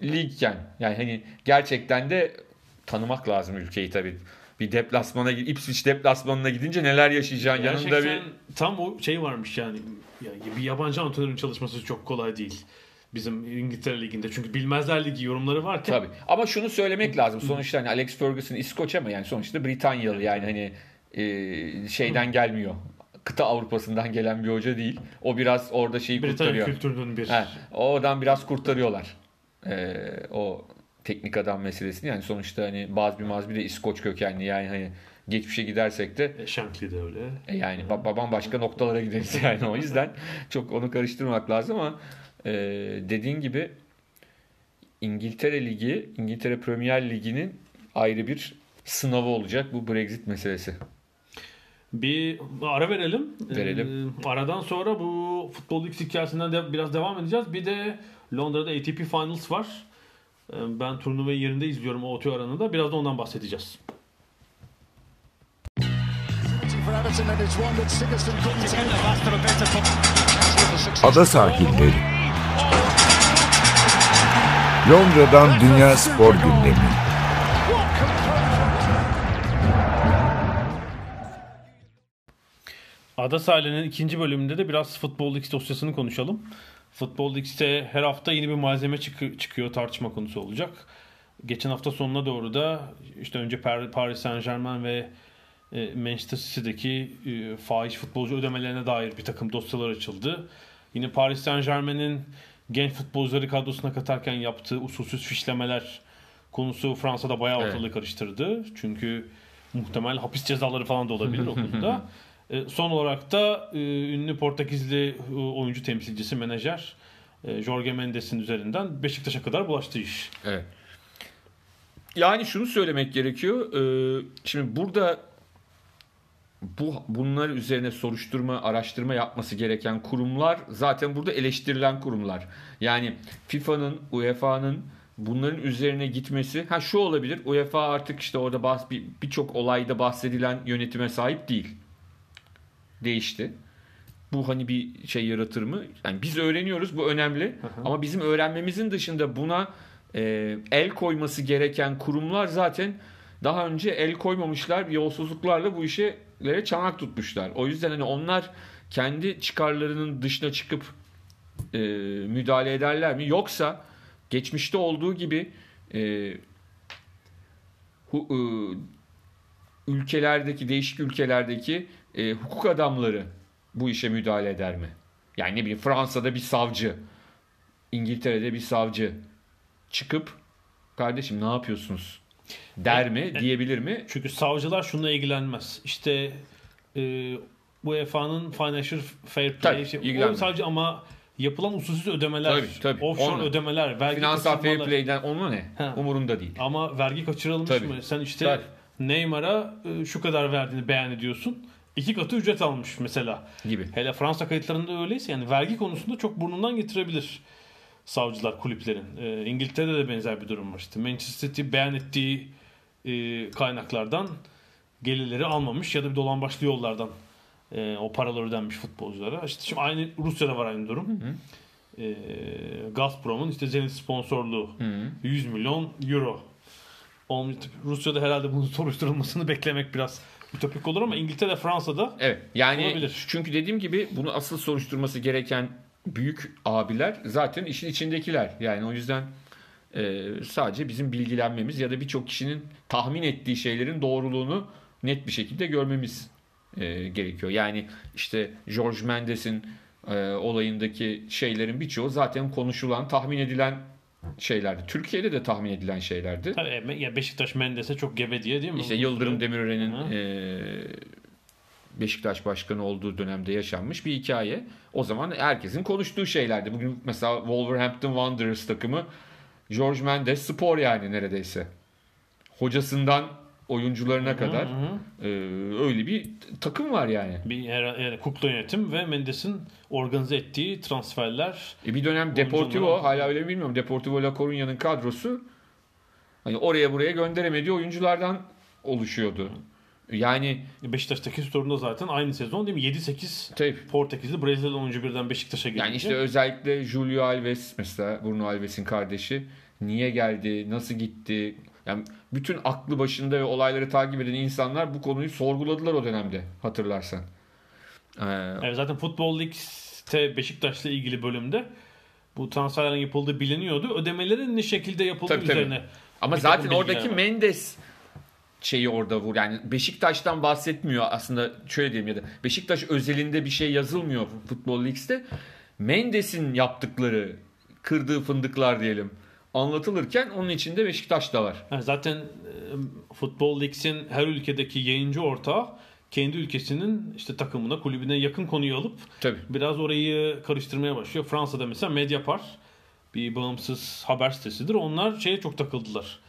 ligken yani hani gerçekten de tanımak lazım ülkeyi tabii. Bir deplasmana Ipswich deplasmanına gidince neler yaşayacağın yanında Gerçekten bir tam o şey varmış yani. yani bir yabancı antrenörün çalışması çok kolay değil. Bizim İngiltere Ligi'nde. Çünkü bilmezler ligi yorumları varken. tabii. Ama şunu söylemek lazım. Sonuçta hani Alex Ferguson İskoç ama yani sonuçta Britanyalı yani hani e, şeyden gelmiyor. Kıta Avrupa'sından gelen bir hoca değil. O biraz orada şeyi Britanya kurtarıyor. kültürünün bir He, oradan biraz kurtarıyorlar. Ee, o teknik adam meselesini. Yani sonuçta hani Bazbi Mazbi de İskoç kökenli. Yani hani geçmişe gidersek de E, Shankly de öyle. e, yani ba- babam başka noktalara gideriz yani. O yüzden çok onu karıştırmak lazım ama e, dediğin gibi İngiltere Ligi, İngiltere Premier Ligi'nin ayrı bir sınavı olacak bu Brexit meselesi. Bir ara verelim. Verelim. Ee, aradan sonra bu futbol X hikayesinden de biraz devam edeceğiz. Bir de Londra'da ATP Finals var. Ee, ben turnuvayı yerinde izliyorum o otu aranında. Biraz da ondan bahsedeceğiz. Ada sahilleri. Londra'dan Dünya Spor Gündemi. Ada sahilinin ikinci bölümünde de biraz Futbol X dosyasını konuşalım. Futbol X'te her hafta yeni bir malzeme çıkı- çıkıyor tartışma konusu olacak. Geçen hafta sonuna doğru da işte önce Par- Paris Saint Germain ve e, Manchester City'deki e, fahiş futbolcu ödemelerine dair bir takım dosyalar açıldı. Yine Paris Saint Germain'in genç futbolcuları kadrosuna katarken yaptığı usulsüz fişlemeler konusu Fransa'da bayağı Evet. ortalığı karıştırdı. Çünkü muhtemel hapis cezaları falan da olabilir o konuda. E, Son olarak da e, ünlü Portekizli e, oyuncu temsilcisi, menajer e, Jorge Mendes'in üzerinden Beşiktaş'a kadar bulaştı iş. Evet. Yani şunu söylemek gerekiyor. Şimdi burada bu bunlar üzerine soruşturma, araştırma yapması gereken kurumlar zaten burada eleştirilen kurumlar. Yani FIFA'nın, UEFA'nın bunların üzerine gitmesi ha şu olabilir UEFA artık işte orada bahs- bir- birçok olayda bahsedilen yönetime sahip değil. Değişti. Bu hani bir şey yaratır mı? Yani biz öğreniyoruz bu önemli ama bizim öğrenmemizin dışında buna e, el koyması gereken kurumlar zaten daha önce el koymamışlar yolsuzluklarla bu işlere çanak tutmuşlar. O yüzden hani onlar kendi çıkarlarının dışına çıkıp e, müdahale ederler mi? Yoksa geçmişte olduğu gibi e, hu, e, ülkelerdeki değişik ülkelerdeki e, hukuk adamları bu işe müdahale eder mi? Yani ne bileyim Fransa'da bir savcı, İngiltere'de bir savcı çıkıp kardeşim ne yapıyorsunuz der mi, diyebilir mi? Çünkü savcılar şununla ilgilenmez. İşte e, UEFA'nın Financial Fair Play Tabii, ilgilenmez. savcı ama yapılan usulsüz ödemeler, Tabii, tabii. offshore Onunla. ödemeler, vergi Finansal fair play'den onun ne? Ha. Umurunda değil. Ama vergi kaçırılmış Tabii. mı? Sen işte Tabii. Neymar'a e, şu kadar verdiğini beyan ediyorsun. İki katı ücret almış mesela. Gibi. Hele Fransa kayıtlarında öyleyse yani vergi konusunda çok burnundan getirebilir savcılar kulüplerin. E, İngiltere'de de benzer bir durum var. İşte Manchester City beyan ettiği e, kaynaklardan gelirleri almamış ya da bir dolambaçlı yollardan e, o paralar ödenmiş futbolculara. İşte şimdi aynı Rusya'da var aynı durum. E, Gazprom'un işte Zenit sponsorluğu 100 milyon euro. Rusya'da herhalde bunun soruşturulmasını beklemek biraz ütopik olur ama İngiltere, Fransa'da Evet. Yani Olabilir. çünkü dediğim gibi bunu asıl soruşturması gereken büyük abiler zaten işin içindekiler. Yani o yüzden e, sadece bizim bilgilenmemiz ya da birçok kişinin tahmin ettiği şeylerin doğruluğunu net bir şekilde görmemiz e, gerekiyor. Yani işte George Mendes'in e, olayındaki şeylerin birçoğu zaten konuşulan, tahmin edilen şeylerdi. Türkiye'de de tahmin edilen şeylerdi. tabii e, ya Beşiktaş Mendes'e çok gebe diye değil mi? İşte Yıldırım. Demirören'in e, Beşiktaş başkanı olduğu dönemde yaşanmış bir hikaye. O zaman herkesin konuştuğu şeylerdi. Bugün mesela Wolverhampton Wanderers takımı George Mendes spor yani neredeyse. Hocasından oyuncularına kadar e, öyle bir takım var yani. bir her- yani kukla yönetim ve Mendes'in organize ettiği transferler E bir dönem Deportivo hala öyle mi bilmiyorum. Deportivo La Coruña'nın kadrosu hani oraya buraya gönderemediği oyunculardan oluşuyordu. Yani Beşiktaş'taki sorunda zaten aynı sezon değil mi? 7-8 tabii Portekizli Brezilyalı oyuncu birden Beşiktaş'a gelince. Yani işte özellikle Julio Alves mesela Bruno Alves'in kardeşi niye geldi, nasıl gitti? Yani bütün aklı başında ve olayları takip eden insanlar bu konuyu sorguladılar o dönemde hatırlarsan. Ee, Evet, zaten Futbol League'te Beşiktaş'la ilgili bölümde bu transferlerin yapıldığı biliniyordu. Ödemelerin ne şekilde yapıldığı Tabii, tabii. üzerine. ama bir takım zaten oradaki var. Mendes şeyi orada vur. Yani Beşiktaş'tan bahsetmiyor aslında şöyle diyeyim ya da Beşiktaş özelinde bir şey yazılmıyor Futbol League'de. Mendes'in yaptıkları kırdığı fındıklar diyelim anlatılırken onun içinde Beşiktaş da var. Yani zaten e, Futbol League'in her ülkedeki yayıncı ortağı kendi ülkesinin işte takımına, kulübüne yakın konuyu alıp Tabii. biraz orayı karıştırmaya başlıyor. Fransa'da mesela Mediapart bir bağımsız haber sitesidir. Onlar şeye çok takıldılar.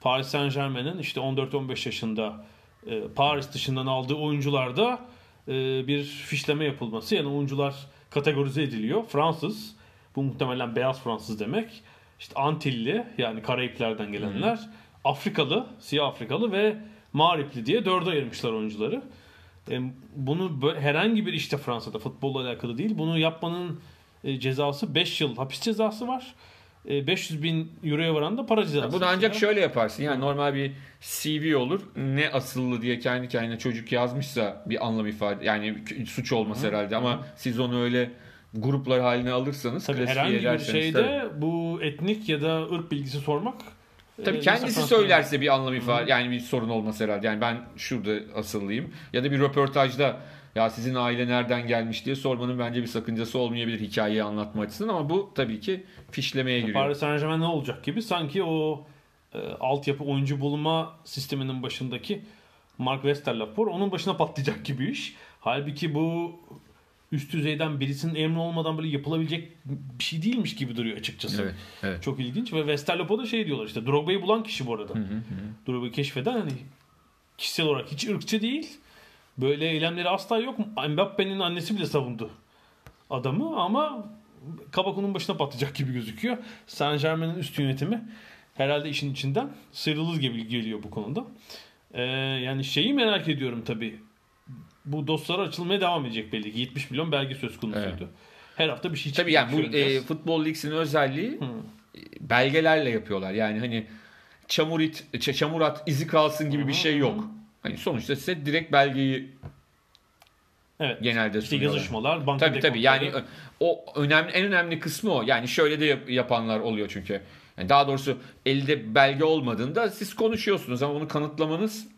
Paris Saint Germain'in işte 14-15 yaşında e, Paris dışından aldığı oyuncularda e, bir fişleme yapılması. Yani oyuncular kategorize ediliyor. Fransız, bu muhtemelen beyaz Fransız demek. İşte Antilli yani Karayipler'den gelenler. Afrikalı, siyah Afrikalı ve Mağripli diye dörde ayırmışlar oyuncuları. E, bunu herhangi bir işte Fransa'da futbolla alakalı değil. Bunu yapmanın e, cezası 5 yıl hapis cezası var. E, 500 bin euroya varan da para cezası. Bunu ancak mesela. şöyle yaparsın. Yani normal bir CV olur. Ne asıllı diye kendi kendine çocuk yazmışsa bir anlam ifade. Yani suç olması herhalde ama siz onu öyle gruplar haline alırsanız Tabii herhangi bir şeyde tabii. bu etnik ya da ırk bilgisi sormak Tabii e, kendisi mesela söylerse bir anlam ifade yani bir sorun olmaz herhalde. Yani ben şurada asıllıyım ya da bir röportajda ya sizin aile nereden gelmiş diye sormanın bence bir sakıncası olmayabilir hikayeyi anlatma açısından ama bu tabii ki fişlemeye giriyor. Paris Saint Germain ne olacak gibi sanki o e, altyapı oyuncu bulma sisteminin başındaki Mark Westerlafor onun başına patlayacak gibi iş. Halbuki bu üst düzeyden birisinin emri olmadan böyle yapılabilecek bir şey değilmiş gibi duruyor açıkçası. Evet, evet. Çok ilginç ve Westerlapo da şey diyorlar işte Drogba'yı bulan kişi bu arada. Drogba'yı keşfeden hani kişisel olarak hiç ırkçı değil. Böyle eylemleri asla yok. Mbappe'nin annesi bile savundu adamı ama kabakunun başına patlayacak gibi gözüküyor. Saint Germain'in üst yönetimi herhalde işin içinden sıyrılır gibi geliyor bu konuda. Ee, yani şeyi merak ediyorum tabii. Bu dosyalar açılmaya devam edecek belli ki. 70 milyon belge söz konusuydu. Evet. Her hafta bir şey Tabii yani bu e, futbol ligsinin özelliği e, belgelerle yapıyorlar. Yani hani çamur it, çamur at izi kalsın gibi bir şey yok. Hani sonuçta size direkt belgeyi evet. genelde İşte yazışmalar, banka Tabii tabii yani dekontları. o önemli en önemli kısmı o. Yani şöyle de yap- yapanlar oluyor çünkü. Yani daha doğrusu elde belge olmadığında siz konuşuyorsunuz ama onu kanıtlamanız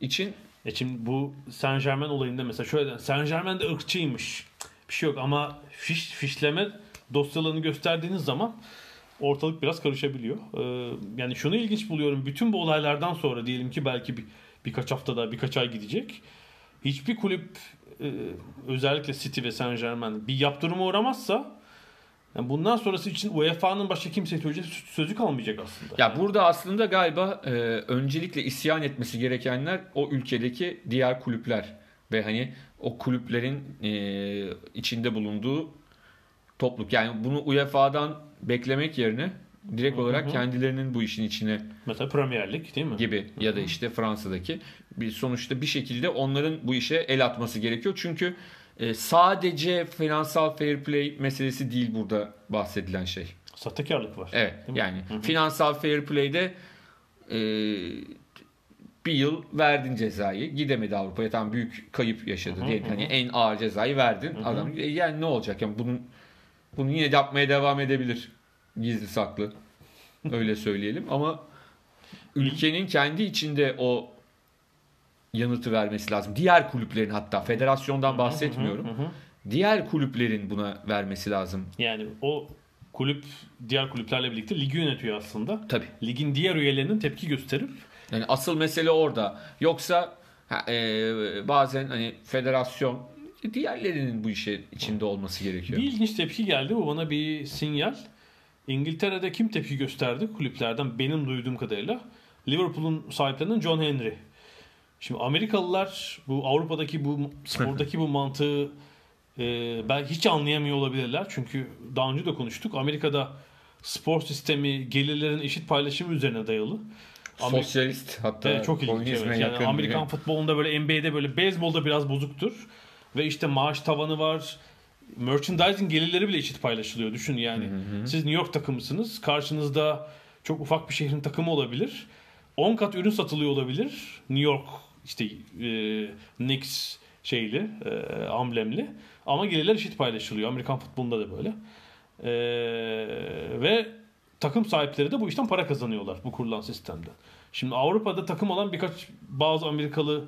için E şimdi bu Saint Germain olayında mesela şöyle Saint Germain de ırkçıymış. Bir şey yok ama fiş, fişleme dosyalarını gösterdiğiniz zaman ortalık biraz karışabiliyor. Ee, yani şunu ilginç buluyorum. Bütün bu olaylardan sonra diyelim ki belki bir, birkaç haftada birkaç ay gidecek. Hiçbir kulüp e, özellikle City ve Saint Germain bir yaptırıma uğramazsa yani bundan sonrası için UEFA'nın başka kimseye söyleyecek sözü kalmayacak aslında. ya burada aslında galiba e, öncelikle isyan etmesi gerekenler o ülkedeki diğer kulüpler ve hani o kulüplerin e, içinde bulunduğu topluluk. Yani bunu UEFA'dan beklemek yerine direkt olarak kendilerinin bu işin içine Mesela Premier Lig değil mi? gibi ya da işte Fransa'daki bir sonuçta bir şekilde onların bu işe el atması gerekiyor. Çünkü e, sadece finansal fair play meselesi değil burada bahsedilen şey. Sahtekarlık var. Evet yani finansal fair play'de e, bir yıl verdin cezayı gidemedi Avrupa'ya. Tam büyük kayıp yaşadı diyelim hani en ağır cezayı verdin. Adam e, yani ne olacak? Yani bunun bunu yine yapmaya devam edebilir gizli saklı. Öyle söyleyelim. Ama ülkenin kendi içinde o yanıtı vermesi lazım. Diğer kulüplerin hatta federasyondan bahsetmiyorum. Diğer kulüplerin buna vermesi lazım. Yani o kulüp diğer kulüplerle birlikte ligi yönetiyor aslında. Tabii. Ligin diğer üyelerinin tepki gösterip Yani asıl mesele orada. Yoksa ha, e, bazen hani federasyon diğerlerinin bu işe içinde olması gerekiyor. bir ilginç tepki geldi. Bu bana bir sinyal. İngiltere'de kim tepki gösterdi kulüplerden benim duyduğum kadarıyla? Liverpool'un sahiplerinden John Henry. Şimdi Amerikalılar bu Avrupa'daki bu spordaki bu mantığı e, belki hiç anlayamıyor olabilirler. Çünkü daha önce de konuştuk. Amerika'da spor sistemi gelirlerin eşit paylaşımı üzerine dayalı. Amerika- Sosyalist hatta Evet, çok ilginç. Evet. Yani. Amerikan futbolunda böyle NBA'de böyle beyzbolda biraz bozuktur. Ve işte maaş tavanı var. Merchandising gelirleri bile eşit paylaşılıyor. Düşün yani. Siz New York takımısınız. Karşınızda çok ufak bir şehrin takımı olabilir. 10 kat ürün satılıyor olabilir. New York işte e, Knicks şeyli, e, amblemli. Ama gelirler eşit paylaşılıyor. Amerikan futbolunda da böyle. E, ve takım sahipleri de bu işten para kazanıyorlar bu kurulan sistemde. Şimdi Avrupa'da takım olan birkaç bazı Amerikalı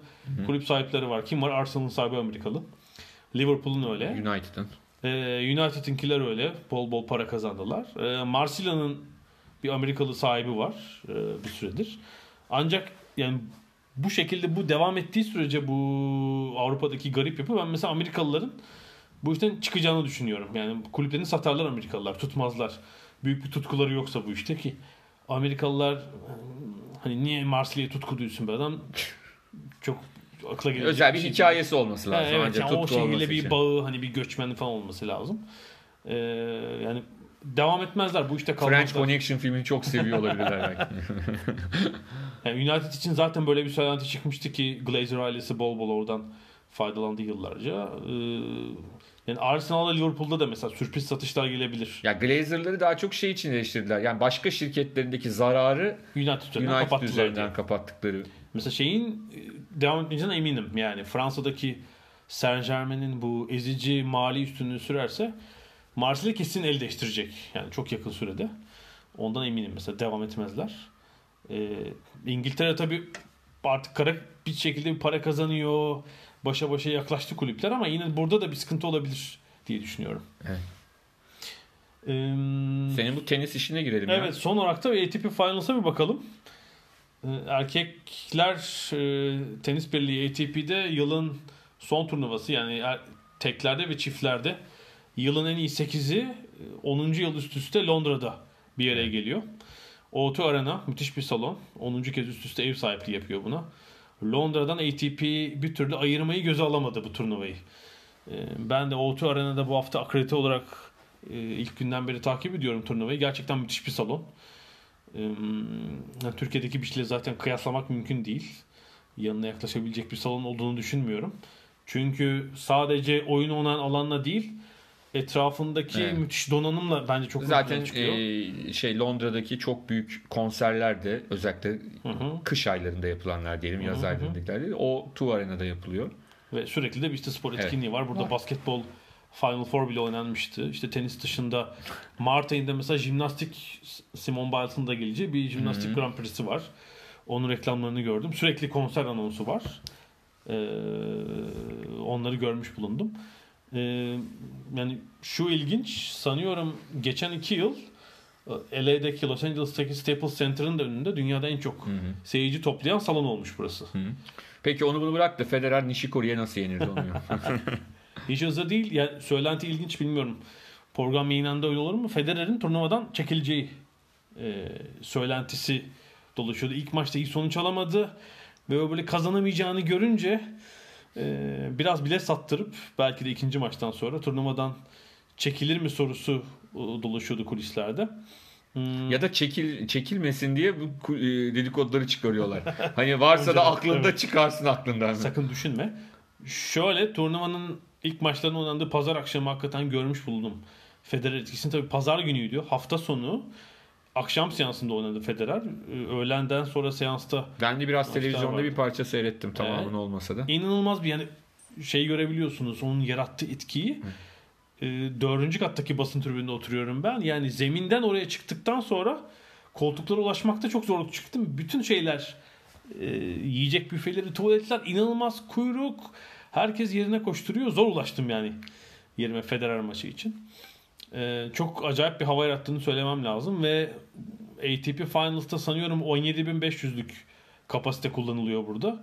kulüp sahipleri var. Kim var? Arsenal'ın sahibi Amerikalı. Liverpool'un öyle. United'ın. Ee, United'inkiler öyle. Bol bol para kazandılar. Ee, Marsilya'nın bir Amerikalı sahibi var e, bir süredir. Ancak yani bu şekilde bu devam ettiği sürece bu Avrupa'daki garip yapı ben mesela Amerikalıların bu işten çıkacağını düşünüyorum. Yani kulüplerini satarlar Amerikalılar, tutmazlar. Büyük bir tutkuları yoksa bu işte ki Amerikalılar hani niye Marsilya'ya tutku duysun be adam çok akla gelecek Özel bir şey değil. hikayesi olması Ha, lazım. evet ancak yani o olması bir için. bağı hani bir göçmenlik falan olması lazım. Ee, yani devam etmezler bu işte kalmazlar. French Connection filmini çok seviyor olabilirler belki. Yani United için zaten böyle bir söylenti çıkmıştı ki Glazer ailesi bol bol oradan faydalandı yıllarca. Ee, yani Arsenal'la Liverpool'da da mesela sürpriz satışlar gelebilir. ya Glazer'ları daha çok şey için eleştirdiler. Yani başka şirketlerindeki zararı United üzerinden United kapattılar üzerinden diye. kapattıkları. Mesela şeyin e, devam etmeyeceğine eminim. Yani Fransa'daki Saint Germain'in bu ezici mali üstünlüğü sürerse Marsilya kesin el değiştirecek. Yani çok yakın sürede. Ondan eminim mesela devam etmezler. Ee, İngiltere tabii artık kara bir şekilde bir para kazanıyor. Başa başa yaklaştı kulüpler ama yine burada da bir sıkıntı olabilir diye düşünüyorum. Evet. Ee, Senin bu tenis işine girelim ya. Evet son olarak da ATP Finals'a bir bakalım. Ee, Erkekler e, Tenis Birliği ATP'de yılın son turnuvası yani er- teklerde ve çiftlerde yılın en iyi 8'i 10. yıl üst üste Londra'da bir araya geliyor. O2 Arena müthiş bir salon. 10. kez üst üste ev sahipliği yapıyor buna. Londra'dan ATP bir türlü ayırmayı göze alamadı bu turnuvayı. Ee, Ben de O2 Arena'da bu hafta akredite olarak E, ilk günden beri takip ediyorum turnuvayı. Gerçekten müthiş bir salon. E, yani Türkiye'deki bir şeyle zaten kıyaslamak mümkün değil. Yanına yaklaşabilecek bir salon olduğunu düşünmüyorum. Çünkü sadece oyun oynanan alanla değil etrafındaki Evet. müthiş donanımla bence çok Zaten e, şey Londra'daki çok büyük konserlerde özellikle Hı hı. kış aylarında yapılanlar diyelim, yaz hı. aylarındakiler değil. O Tu Arena'da yapılıyor. Ve sürekli de bir işte spor Evet. etkinliği var. Burada basketbol Final Four bile oynanmıştı. İşte tenis dışında Mart ayında mesela jimnastik Simone Biles'ın da geleceği bir jimnastik Grand Prix'si var. Onun reklamlarını gördüm. Sürekli konser anonsu var. Ee, onları görmüş bulundum. Ee, yani şu ilginç sanıyorum geçen iki yıl e, LA'deki Los Angeles'taki Staples Center'ın da önünde dünyada en çok seyirci toplayan salon olmuş burası. Peki onu bunu bırak da Federer Nishikori'ye nasıl yenirdi onu? Hiç hızlı değil. Yani söylenti ilginç bilmiyorum. Program yayınlandı öyle olur mu? Federer'in turnuvadan çekileceği e, söylentisi dolaşıyordu. İlk maçta iyi sonuç alamadı. Ve o böyle kazanamayacağını görünce e, biraz bile sattırıp belki de ikinci maçtan sonra turnuvadan çekilir mi sorusu e, dolaşıyordu kulislerde. Hmm, ya da çekil çekilmesin diye bu e, dedikoduları çıkarıyorlar. Hani varsa da aklında evet. çıkarsın aklından. Sakın düşünme. Şöyle turnuvanın ilk maçlarının oynandığı pazar akşamı hakikaten görmüş buldum. Federer etkisini tabii pazar günüydü. Hafta sonu akşam seansında oynadı Federer. Ee, Öğlenden sonra seansta Ben de biraz televizyonda vardı. bir parça seyrettim tamamını Evet. olmasa da. inanılmaz bir yani şey görebiliyorsunuz onun yarattığı etkiyi. Ee, dördüncü kattaki basın tribününde oturuyorum ben. Yani zeminden oraya çıktıktan sonra koltuklara ulaşmakta çok zorluk çıktım. Bütün şeyler e, yiyecek büfeleri, tuvaletler inanılmaz kuyruk. Herkes yerine koşturuyor. Zor ulaştım yani yerime Federer maçı için. Ee, çok acayip bir hava yarattığını söylemem lazım ve ATP Finals'ta sanıyorum 17.500'lük kapasite kullanılıyor burada.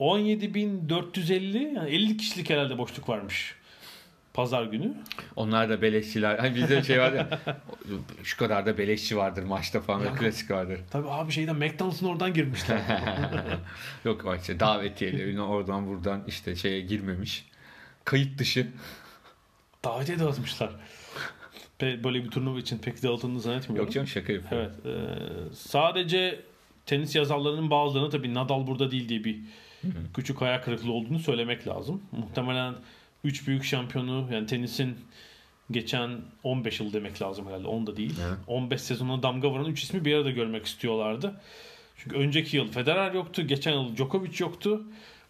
17.450 yani 50 kişilik herhalde boşluk varmış pazar günü. Onlar da beleşçiler. Hani bizde şey var ya şu kadar da beleşçi vardır maçta falan Ya. klasik vardır. Tabii abi şeyden McDonald's'ın oradan girmişler. Yok işte davetiyeleri oradan buradan işte şeye girmemiş. Kayıt dışı. Davetiye dağıtmışlar. Pe- Böyle bir turnuva için pek dağıtıldığını zannetmiyorum. Yok canım şaka yapıyorum. Evet. e, sadece tenis yazarlarının bazılarına tabii Nadal burada değil diye bir küçük hayal kırıklığı olduğunu söylemek lazım. Muhtemelen 3 büyük şampiyonu yani tenisin geçen 15 yıl demek lazım herhalde. 10 da değil. Evet. 15 sezonuna damga vuran 3 ismi bir arada görmek istiyorlardı. Çünkü önceki yıl Federer yoktu. Geçen yıl Djokovic yoktu.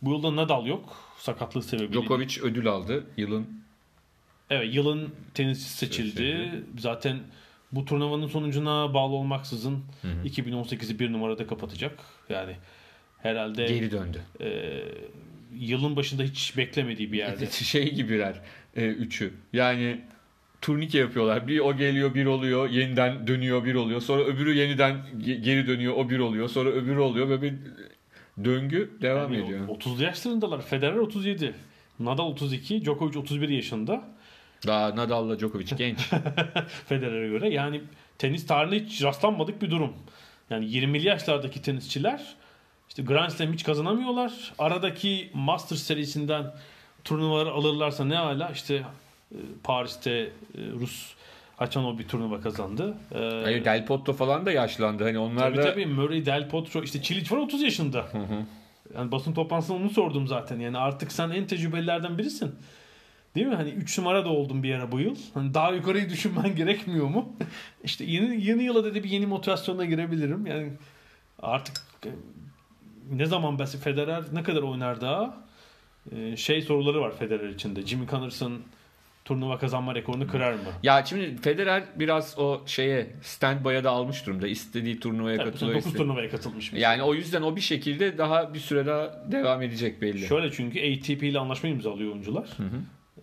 Bu yılda Nadal yok. Sakatlığı sebebiyle. Djokovic ödül aldı. Yılın Evet yılın tenisçisi seçildi. Seçildi. Zaten bu turnuvanın sonucuna bağlı olmaksızın 2018'i bir numarada kapatacak. Yani herhalde geri döndü. e, yılın başında hiç beklemediği bir yerde. Şey gibiler e, üçü. Yani turnike yapıyorlar. Bir o geliyor bir oluyor. Yeniden dönüyor bir oluyor. Sonra öbürü yeniden ge- geri dönüyor o bir oluyor. Sonra öbürü oluyor ve bir döngü devam Yani ediyor. 30'lu yaşlarındalar. Federer 37. Nadal 32. Djokovic 31 yaşında. Daha Nadal'la Djokovic genç. Federer'e göre. Yani tenis tarihinde hiç rastlanmadık bir durum. Yani 20'li yaşlardaki tenisçiler işte Grand Slam hiç kazanamıyorlar. Aradaki Masters serisinden turnuvaları alırlarsa ne hala işte e, Paris'te e, Rus Hachanov bir turnuva kazandı. Ee, Hayır Del Potro falan da yaşlandı. Hani onlar tabii da tabii Murray, Del Potro işte Çiliç var 30 yaşında. Yani basın toplantısında onu sordum zaten. Yani artık sen en tecrübelilerden birisin. Değil mi? Hani 3 numara da oldun bir ara bu yıl. Hani daha yukarıyı düşünmen gerekmiyor mu? işte yeni yeni yıla dedi bir yeni motivasyona girebilirim. Yani artık e, ne zaman ben Federer ne kadar oynar daha? E, şey soruları var Federer içinde. Jimmy Connors'ın turnuva kazanma rekorunu kırar mı? Ya şimdi Federer biraz o şeye standby'a da almış durumda. İstediği turnuvaya sene katılıyor. 9 iste- turnuvaya katılmış. mesela. Yani o yüzden o bir şekilde daha bir süre daha devam edecek belli. Şöyle çünkü ATP ile anlaşma imzalıyor oyuncular.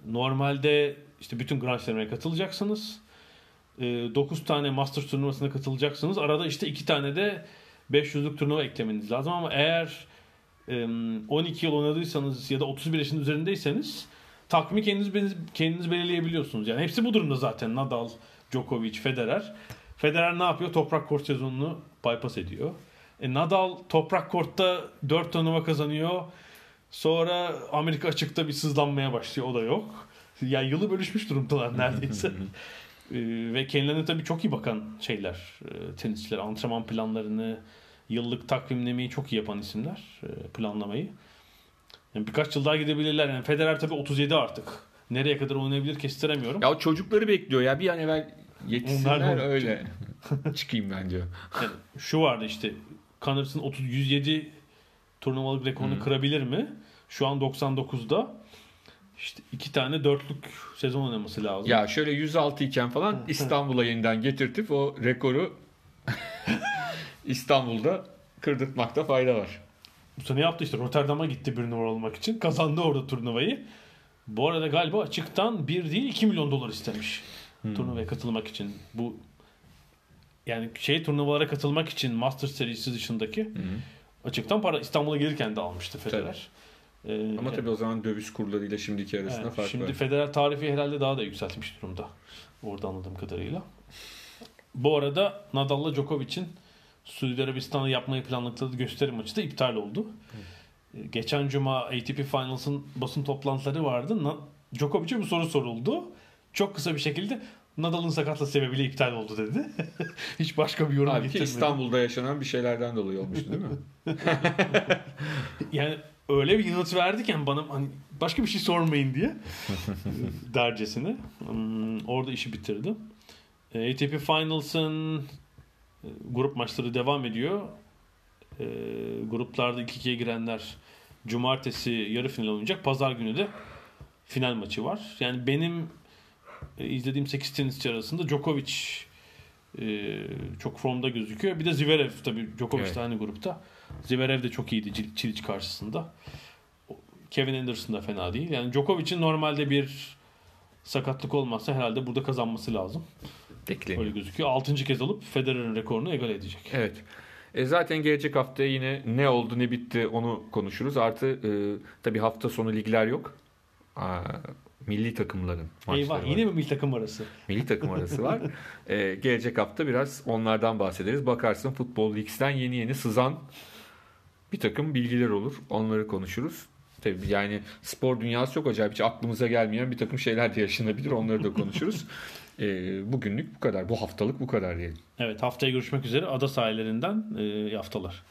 Normalde işte bütün Grand Slam'e katılacaksınız. 9 tane Masters turnuvasına katılacaksınız. Arada işte 2 tane de 500'lük turnuva eklemeniz lazım ama eğer e, 12 yıl oynadıysanız ya da 31 yaşın üzerindeyseniz takvimi kendiniz kendiniz belirleyebiliyorsunuz. Yani hepsi bu durumda zaten. Nadal, Djokovic, Federer. Federer ne yapıyor? Toprak kort sezonunu bypass ediyor. E, Nadal toprak kortta 4 turnuva kazanıyor. Sonra Amerika açıkta bir sızlanmaya başlıyor. O da yok. Yani yılı bölüşmüş durumdalar neredeyse. ve kendilerine tabii çok iyi bakan şeyler. E, tenisçiler antrenman planlarını, yıllık takvimlemeyi çok iyi yapan isimler. E, planlamayı. Yani birkaç yıl daha gidebilirler. Yani Federer tabii 37 artık. Nereye kadar oynayabilir kestiremiyorum. Ya çocukları bekliyor ya bir an evvel yetişsinler Onlar da- öyle. Çıkayım ben diyor. Yani şu vardı işte Connors'ın 30 107 turnuvalık rekorunu kırabilir mi? Şu an 99'da işte iki tane dörtlük sezon oynaması lazım. Ya şöyle 106 iken falan İstanbul'a yeniden getirtip o rekoru İstanbul'da kırdırtmakta fayda var. Bu sene yaptı işte Rotterdam'a gitti bir numara olmak için. Kazandı orada turnuvayı. Bu arada galiba açıktan 1 değil 2 milyon dolar istemiş. Turnuvaya katılmak için. Bu yani şey turnuvalara katılmak için Masters serisi dışındaki açıktan para İstanbul'a gelirken de almıştı Federer. Ee, Ama tabii o zaman döviz kurlarıyla şimdiki arasında Evet, fark şimdi var. Federer tarifi herhalde daha da yükseltmiş durumda. Orada anladığım kadarıyla. Bu arada Nadal'la Djokovic'in Suudi Arabistan'da yapmayı planladıkları gösteri maçı da iptal oldu. Ee, Geçen cuma ATP Finals'ın basın toplantıları vardı. Na- Djokovic'e bir soru soruldu. Çok kısa bir şekilde Nadal'ın sakatlığı sebebiyle iptal oldu dedi. Hiç başka bir yorum Halbuki getirmedi. İstanbul'da yaşanan bir şeylerden dolayı olmuştu değil mi? Yani öyle bir yanıt verdiken bana hani başka bir şey sormayın diye dercesine. Hmm, orada işi bitirdi. E, ATP Finals'ın e, grup maçları devam ediyor. E, gruplarda 2-2'ye girenler cumartesi yarı final oynayacak. Pazar günü de final maçı var. Yani benim e, izlediğim 8 tenisçi arasında Djokovic e, çok formda gözüküyor. Bir de Zverev tabii Djokovic Evet. de aynı grupta. Zverev de çok iyiydi Çiliç karşısında. Kevin Anderson da fena değil. Yani Djokovic'in normalde bir sakatlık olmazsa herhalde burada kazanması lazım. Bekleniyor. Öyle gözüküyor. 6. kez alıp Federer'in rekorunu egale edecek. Evet. E zaten gelecek hafta yine ne oldu ne bitti onu konuşuruz. Artı e, tabii hafta sonu ligler yok. Aa, milli takımların maçları Eyvah var. yine mi milli takım arası? Milli takım arası var. E, gelecek hafta biraz onlardan bahsederiz. Bakarsın Futbol Leagues'ten yeni yeni sızan bir takım bilgiler olur. Onları konuşuruz. Tabii yani spor dünyası çok acayip. Hiç aklımıza gelmeyen bir takım şeyler de yaşanabilir. Onları da konuşuruz. E, bugünlük bu kadar. Bu haftalık bu kadar diyelim. Evet haftaya görüşmek üzere. Ada sahillerinden e, haftalar.